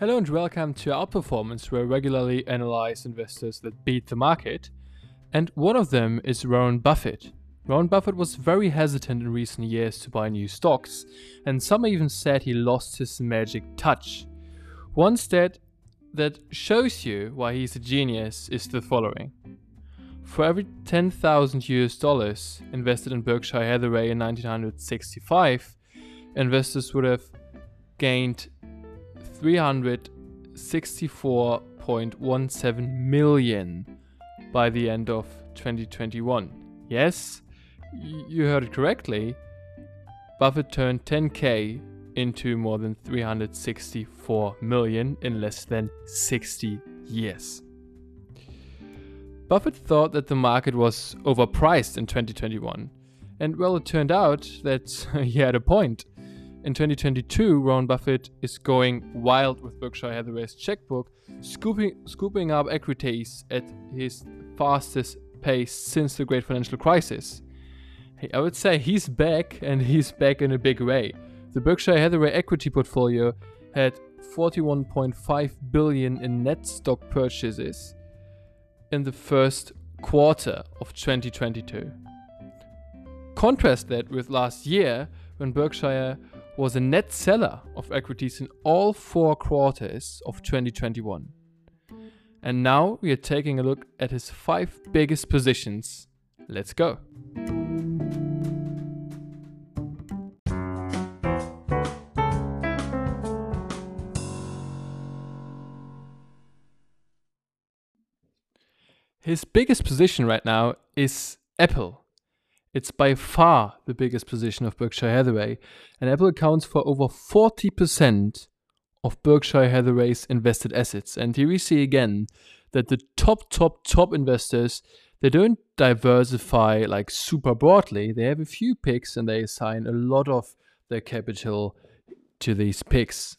Hello and welcome to Outperformance, where I regularly analyze investors that beat the market. And one of them is Warren Buffett. Warren Buffett was very hesitant in recent years to buy new stocks, and some even said he lost his magic touch. One stat that shows you why he's a genius is the following. For every 10,000 US dollars invested in Berkshire Hathaway in 1965, investors would have gained 364.17 million by the end of 2021. Yes, you heard it correctly. Buffett turned 10k into more than 364 million in less than 60 years. Buffett thought that the market was overpriced in 2021. And well, it turned out that he had a point. In 2022, Warren Buffett is going wild with Berkshire Hathaway's checkbook, scooping, scooping up equities at his fastest pace since the great financial crisis. I would say he's back, and he's back in a big way. The Berkshire Hathaway equity portfolio had 41.5 billion in net stock purchases in the first quarter of 2022. Contrast that with last year when Berkshire was a net seller of equities in all four quarters of 2021. And now we are taking a look at his five biggest positions. Let's go. His biggest position right now is Apple. It's by far the biggest position of Berkshire Hathaway, and Apple accounts for over 40% of Berkshire Hathaway's invested assets. And here we see again that the top, top, top investors they don't diversify like super broadly. They have a few picks and they assign a lot of their capital to these picks.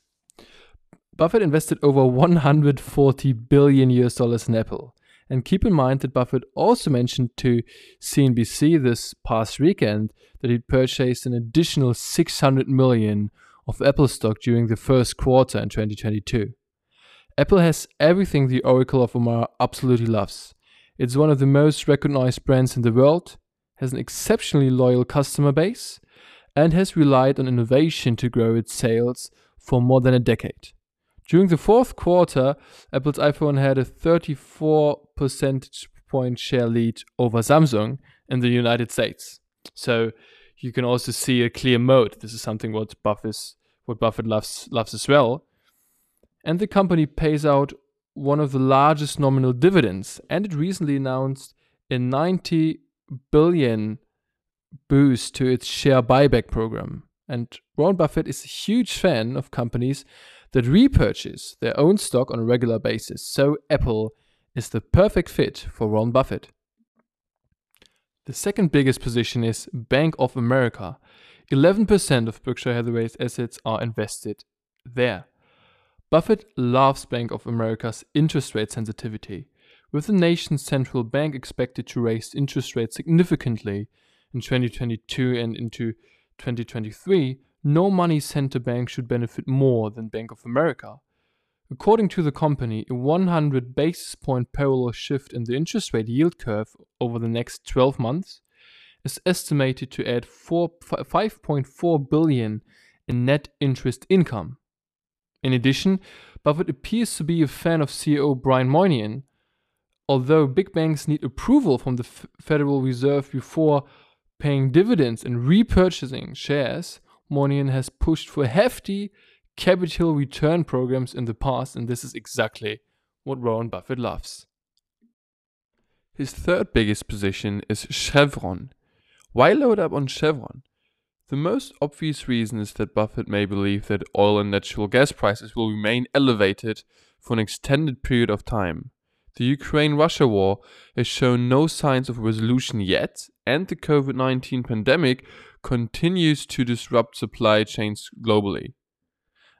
Buffett invested over 140 billion US dollars in Apple. And keep in mind that Buffett also mentioned to CNBC this past weekend that he'd purchased an additional 600 million of Apple stock during the first quarter in 2022. Apple has everything the Oracle of Omaha absolutely loves. It's one of the most recognized brands in the world, has an exceptionally loyal customer base, and has relied on innovation to grow its sales for more than a decade. During the fourth quarter, Apple's iPhone had a 34 percentage point share lead over Samsung in the United States. So you can also see a clear moat. This is something what Buffett what Buffett loves loves as well. And the company pays out one of the largest nominal dividends, and it recently announced a 90 billion boost to its share buyback program. And Warren Buffett is a huge fan of companies that repurchase their own stock on a regular basis. So Apple is the perfect fit for Warren Buffett. The second biggest position is Bank of America. 11% of Berkshire Hathaway's assets are invested there. Buffett loves Bank of America's interest rate sensitivity. With the nation's central bank expected to raise interest rates significantly in 2022 and into 2023, no money center bank should benefit more than Bank of America. According to the company, a 100 basis point parallel shift in the interest rate yield curve over the next 12 months is estimated to add 5.4 billion in net interest income. In addition, Buffett appears to be a fan of CEO Brian Moynihan. Although big banks need approval from the Federal Reserve before paying dividends and repurchasing shares, Moynihan has pushed for hefty capital return programs in the past, and this is exactly what Warren Buffett loves. His third biggest position is Chevron. Why load up on Chevron? The most obvious reason is that Buffett may believe that oil and natural gas prices will remain elevated for an extended period of time. The Ukraine Russia war has shown no signs of resolution yet, and the COVID 19 pandemic continues to disrupt supply chains globally.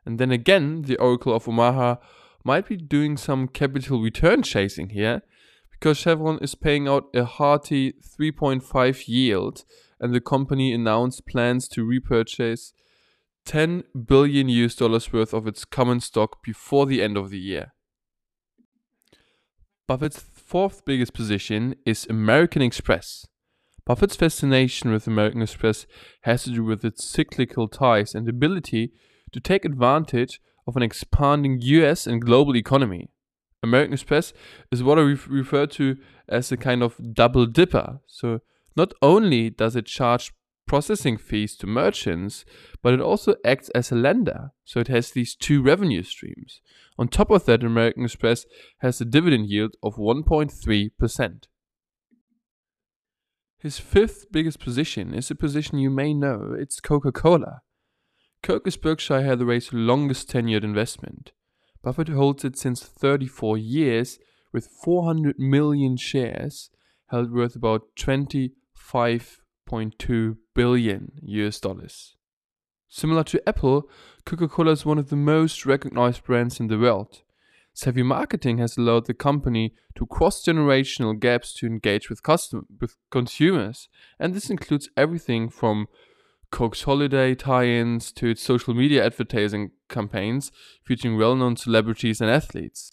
And then again, the Oracle of Omaha might be doing some capital return chasing here because Chevron is paying out a hearty 3.5 yield and the company announced plans to repurchase 10 billion US dollars worth of its common stock before the end of the year. Buffett's fourth biggest position is American Express. Buffett's fascination with American Express has to do with its cyclical ties and ability to take advantage of an expanding US and global economy. American Express is what I refer to as a kind of double dipper. So, not only does it charge processing fees to merchants, but it also acts as a lender. So, it has these two revenue streams. On top of that, American Express has a dividend yield of 1.3%. His fifth biggest position is a position you may know it's Coca Cola. Coke is Berkshire Hathaway's longest tenured investment. Buffett holds it since 34 years with 400 million shares held worth about 25.2 billion US dollars. Similar to Apple, Coca Cola is one of the most recognized brands in the world. Savvy marketing has allowed the company to cross generational gaps to engage with, custom- with consumers, and this includes everything from Coke's holiday tie ins to its social media advertising campaigns featuring well known celebrities and athletes.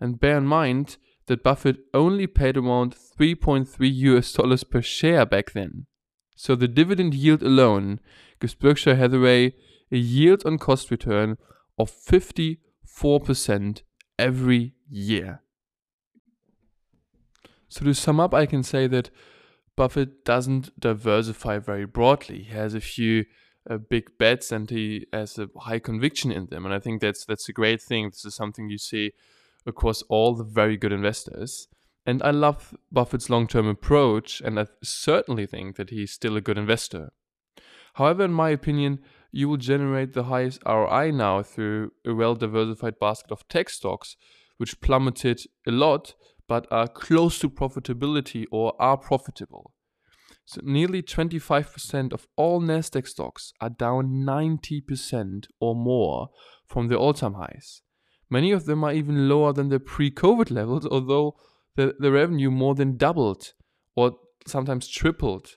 And bear in mind that Buffett only paid around 3.3 US dollars per share back then. So the dividend yield alone gives Berkshire Hathaway a yield on cost return of 54% every year. So to sum up, I can say that Buffett doesn't diversify very broadly. He has a few uh, big bets and he has a high conviction in them, and I think that's that's a great thing. This is something you see across all the very good investors. And I love Buffett's long-term approach, and I certainly think that he's still a good investor. However, in my opinion, you will generate the highest ROI now through a well diversified basket of tech stocks, which plummeted a lot but are close to profitability or are profitable. So, nearly 25% of all NASDAQ stocks are down 90% or more from their all time highs. Many of them are even lower than their pre COVID levels, although the, the revenue more than doubled or sometimes tripled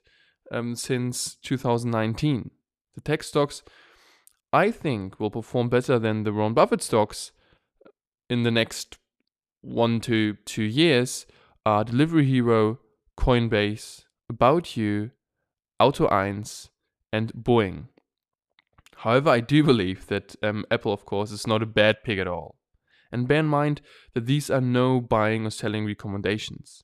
um, since 2019. The tech stocks, I think, will perform better than the Warren Buffett stocks in the next one to two years are Delivery Hero, Coinbase, About You, Auto 1, and Boeing. However, I do believe that um, Apple, of course, is not a bad pick at all. And bear in mind that these are no buying or selling recommendations.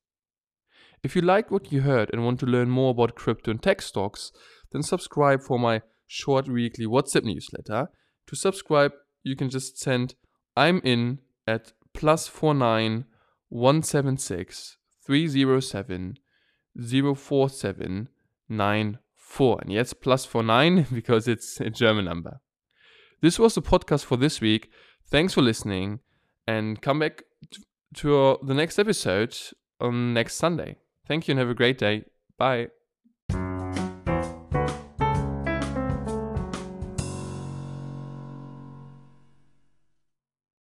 If you liked what you heard and want to learn more about crypto and tech stocks, then subscribe for my short weekly WhatsApp newsletter. To subscribe, you can just send I'm in at plus four nine one seven six three zero seven zero four seven nine four. And yes, plus four nine because it's a German number. This was the podcast for this week. Thanks for listening and come back to the next episode on next Sunday. Thank you and have a great day. Bye.